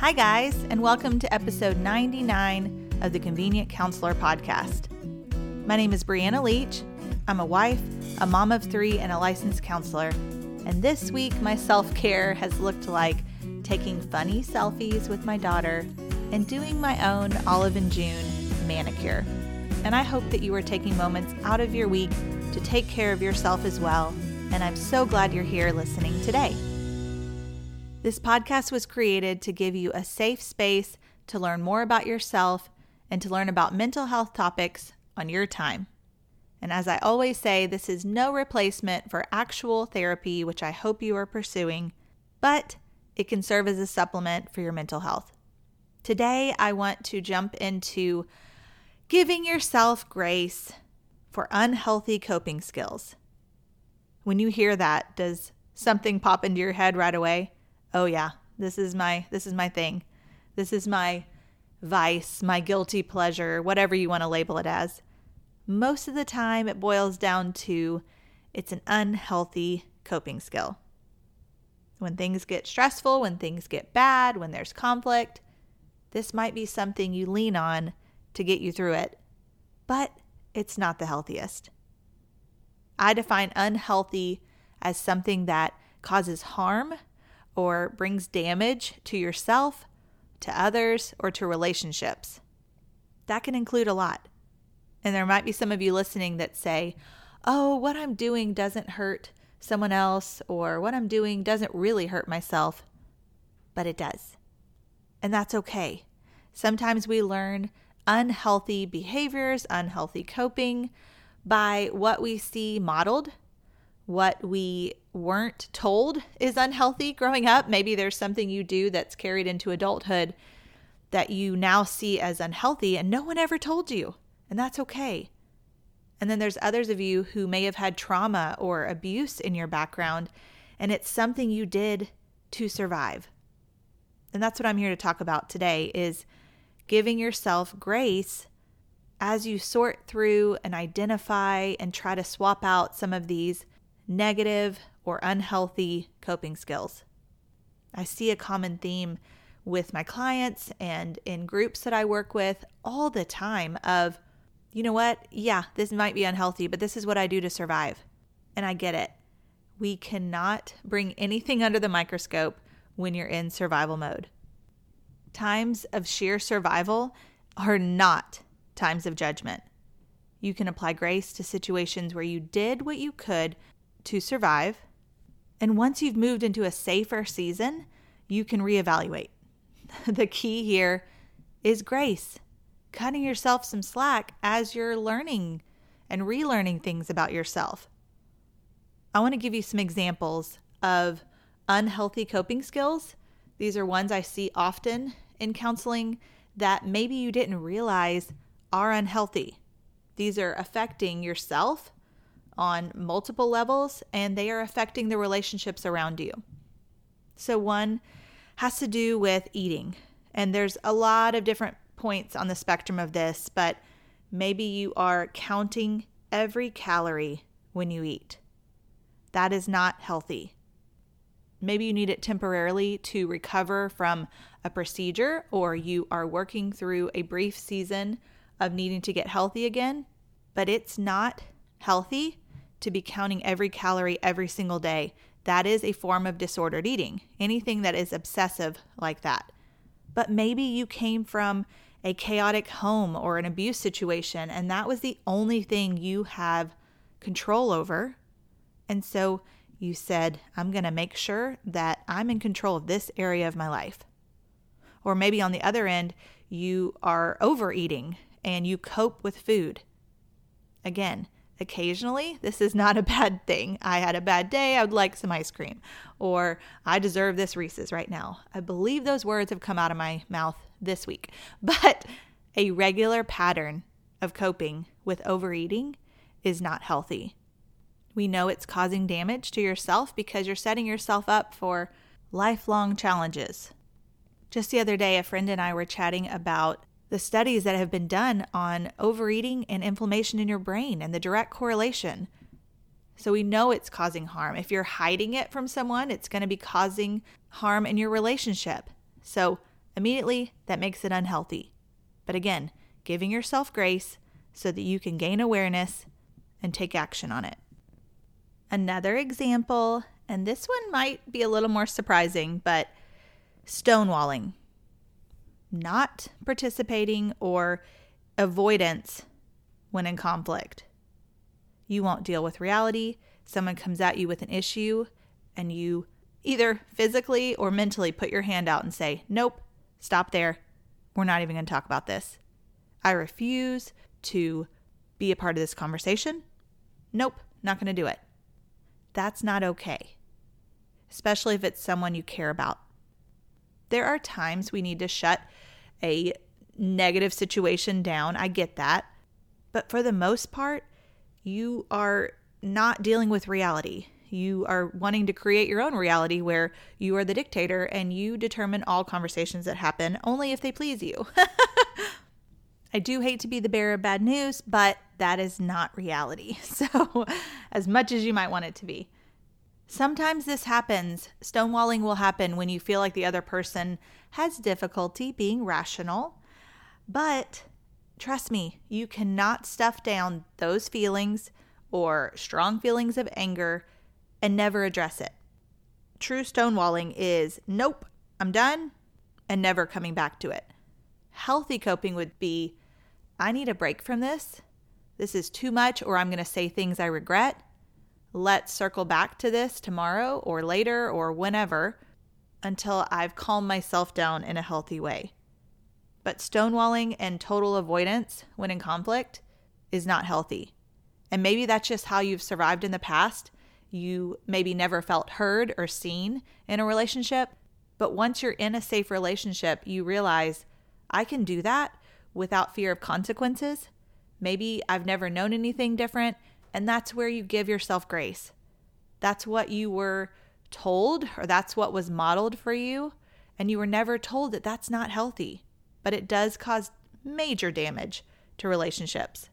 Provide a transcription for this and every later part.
Hi, guys, and welcome to episode 99 of the Convenient Counselor podcast. My name is Brianna Leach. I'm a wife, a mom of three, and a licensed counselor. And this week, my self care has looked like taking funny selfies with my daughter and doing my own Olive and June manicure. And I hope that you are taking moments out of your week to take care of yourself as well. And I'm so glad you're here listening today. This podcast was created to give you a safe space to learn more about yourself and to learn about mental health topics on your time. And as I always say, this is no replacement for actual therapy, which I hope you are pursuing, but it can serve as a supplement for your mental health. Today, I want to jump into giving yourself grace for unhealthy coping skills. When you hear that, does something pop into your head right away? Oh yeah, this is my this is my thing. This is my vice, my guilty pleasure, whatever you want to label it as. Most of the time it boils down to it's an unhealthy coping skill. When things get stressful, when things get bad, when there's conflict, this might be something you lean on to get you through it, but it's not the healthiest. I define unhealthy as something that causes harm or brings damage to yourself, to others, or to relationships. That can include a lot. And there might be some of you listening that say, oh, what I'm doing doesn't hurt someone else, or what I'm doing doesn't really hurt myself. But it does. And that's okay. Sometimes we learn unhealthy behaviors, unhealthy coping by what we see modeled, what we weren't told is unhealthy growing up. Maybe there's something you do that's carried into adulthood that you now see as unhealthy and no one ever told you, and that's okay. And then there's others of you who may have had trauma or abuse in your background, and it's something you did to survive. And that's what I'm here to talk about today is giving yourself grace as you sort through and identify and try to swap out some of these negative or unhealthy coping skills. I see a common theme with my clients and in groups that I work with all the time of you know what? Yeah, this might be unhealthy, but this is what I do to survive. And I get it. We cannot bring anything under the microscope when you're in survival mode. Times of sheer survival are not times of judgment. You can apply grace to situations where you did what you could to survive. And once you've moved into a safer season, you can reevaluate. the key here is grace, cutting yourself some slack as you're learning and relearning things about yourself. I want to give you some examples of unhealthy coping skills. These are ones I see often in counseling that maybe you didn't realize are unhealthy. These are affecting yourself on multiple levels and they are affecting the relationships around you. So, one has to do with eating, and there's a lot of different points on the spectrum of this, but maybe you are counting every calorie when you eat. That is not healthy. Maybe you need it temporarily to recover from a procedure, or you are working through a brief season of needing to get healthy again, but it's not healthy to be counting every calorie every single day. That is a form of disordered eating, anything that is obsessive like that. But maybe you came from a chaotic home or an abuse situation, and that was the only thing you have control over. And so you said, I'm going to make sure that I'm in control of this area of my life. Or maybe on the other end, you are overeating and you cope with food. Again, occasionally, this is not a bad thing. I had a bad day, I would like some ice cream. Or I deserve this Reese's right now. I believe those words have come out of my mouth this week. But a regular pattern of coping with overeating is not healthy. We know it's causing damage to yourself because you're setting yourself up for lifelong challenges. Just the other day, a friend and I were chatting about the studies that have been done on overeating and inflammation in your brain and the direct correlation. So we know it's causing harm. If you're hiding it from someone, it's going to be causing harm in your relationship. So Immediately, that makes it unhealthy. But again, giving yourself grace so that you can gain awareness and take action on it. Another example, and this one might be a little more surprising, but stonewalling. Not participating or avoidance when in conflict. You won't deal with reality. Someone comes at you with an issue, and you either physically or mentally put your hand out and say, Nope, stop there. We're not even going to talk about this. I refuse to be a part of this conversation. Nope, not going to do it. That's not okay, especially if it's someone you care about. There are times we need to shut a negative situation down. I get that. But for the most part, you are not dealing with reality. You are wanting to create your own reality where you are the dictator and you determine all conversations that happen only if they please you. I do hate to be the bearer of bad news, but that is not reality. So, as much as you might want it to be. Sometimes this happens. Stonewalling will happen when you feel like the other person has difficulty being rational. But trust me, you cannot stuff down those feelings or strong feelings of anger and never address it. True stonewalling is nope, I'm done, and never coming back to it. Healthy coping would be I need a break from this. This is too much, or I'm going to say things I regret. Let's circle back to this tomorrow or later or whenever until I've calmed myself down in a healthy way. But stonewalling and total avoidance when in conflict is not healthy. And maybe that's just how you've survived in the past. You maybe never felt heard or seen in a relationship. But once you're in a safe relationship, you realize I can do that without fear of consequences. Maybe I've never known anything different. And that's where you give yourself grace. That's what you were told, or that's what was modeled for you. And you were never told that that's not healthy, but it does cause major damage to relationships.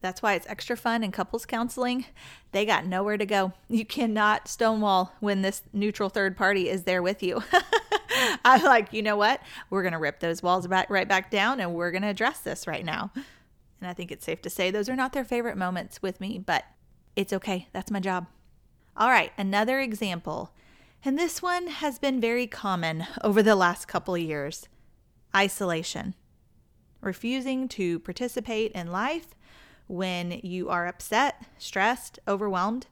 That's why it's extra fun in couples counseling. They got nowhere to go. You cannot stonewall when this neutral third party is there with you. I'm like, you know what? We're going to rip those walls right back down and we're going to address this right now. And I think it's safe to say those are not their favorite moments with me, but it's okay. That's my job. All right, another example. And this one has been very common over the last couple of years isolation. Refusing to participate in life when you are upset, stressed, overwhelmed.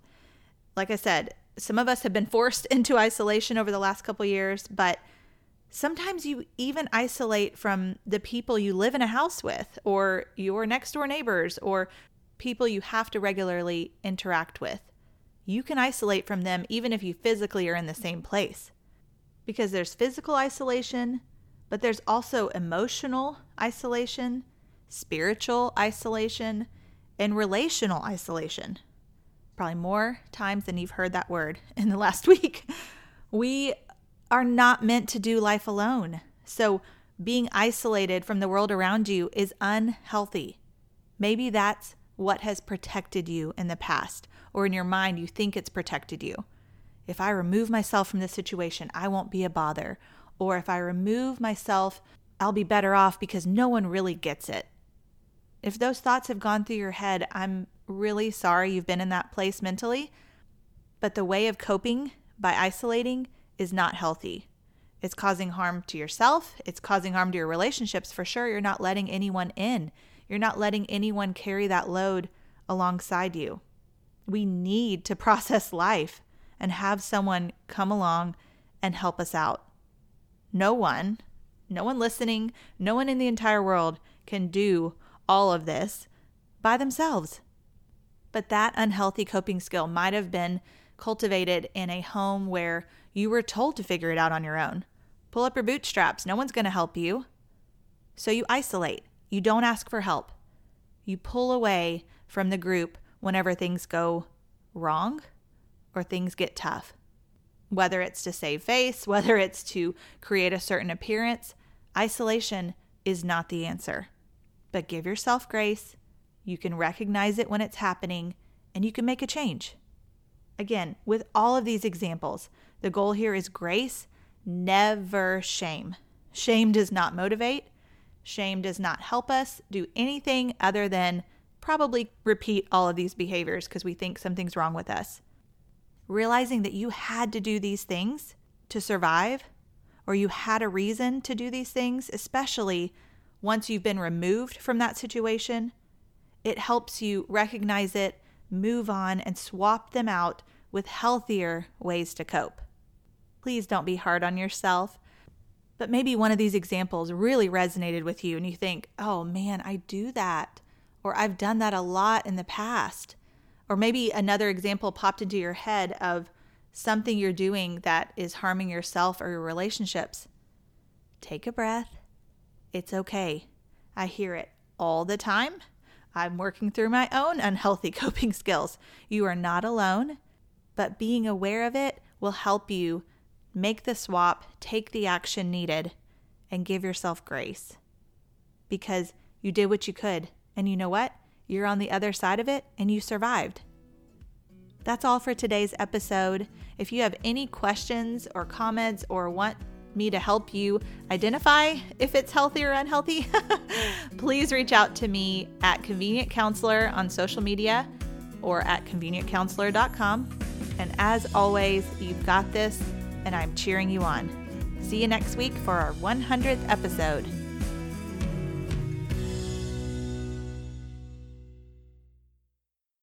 Like I said, some of us have been forced into isolation over the last couple years, but sometimes you even isolate from the people you live in a house with or your next door neighbors or people you have to regularly interact with. You can isolate from them even if you physically are in the same place. Because there's physical isolation, but there's also emotional isolation, spiritual isolation, and relational isolation. Probably more times than you've heard that word in the last week. We are not meant to do life alone. So, being isolated from the world around you is unhealthy. Maybe that's what has protected you in the past, or in your mind, you think it's protected you. If I remove myself from this situation, I won't be a bother. Or if I remove myself, I'll be better off because no one really gets it. If those thoughts have gone through your head, I'm really sorry you've been in that place mentally. But the way of coping by isolating is not healthy. It's causing harm to yourself, it's causing harm to your relationships for sure. You're not letting anyone in, you're not letting anyone carry that load alongside you. We need to process life and have someone come along and help us out. No one, no one listening, no one in the entire world can do all of this by themselves. But that unhealthy coping skill might have been cultivated in a home where you were told to figure it out on your own. Pull up your bootstraps. No one's going to help you. So you isolate. You don't ask for help. You pull away from the group whenever things go wrong or things get tough. Whether it's to save face, whether it's to create a certain appearance, isolation is not the answer. But give yourself grace. You can recognize it when it's happening and you can make a change. Again, with all of these examples, the goal here is grace, never shame. Shame does not motivate. Shame does not help us do anything other than probably repeat all of these behaviors because we think something's wrong with us. Realizing that you had to do these things to survive, or you had a reason to do these things, especially once you've been removed from that situation, it helps you recognize it, move on, and swap them out with healthier ways to cope. Please don't be hard on yourself. But maybe one of these examples really resonated with you and you think, oh man, I do that. Or I've done that a lot in the past. Or maybe another example popped into your head of something you're doing that is harming yourself or your relationships. Take a breath. It's okay. I hear it all the time. I'm working through my own unhealthy coping skills. You are not alone, but being aware of it will help you make the swap, take the action needed, and give yourself grace. Because you did what you could. And you know what? You're on the other side of it and you survived. That's all for today's episode. If you have any questions or comments or want me to help you identify if it's healthy or unhealthy, please reach out to me at Convenient Counselor on social media or at convenientcounselor.com. And as always, you've got this, and I'm cheering you on. See you next week for our 100th episode.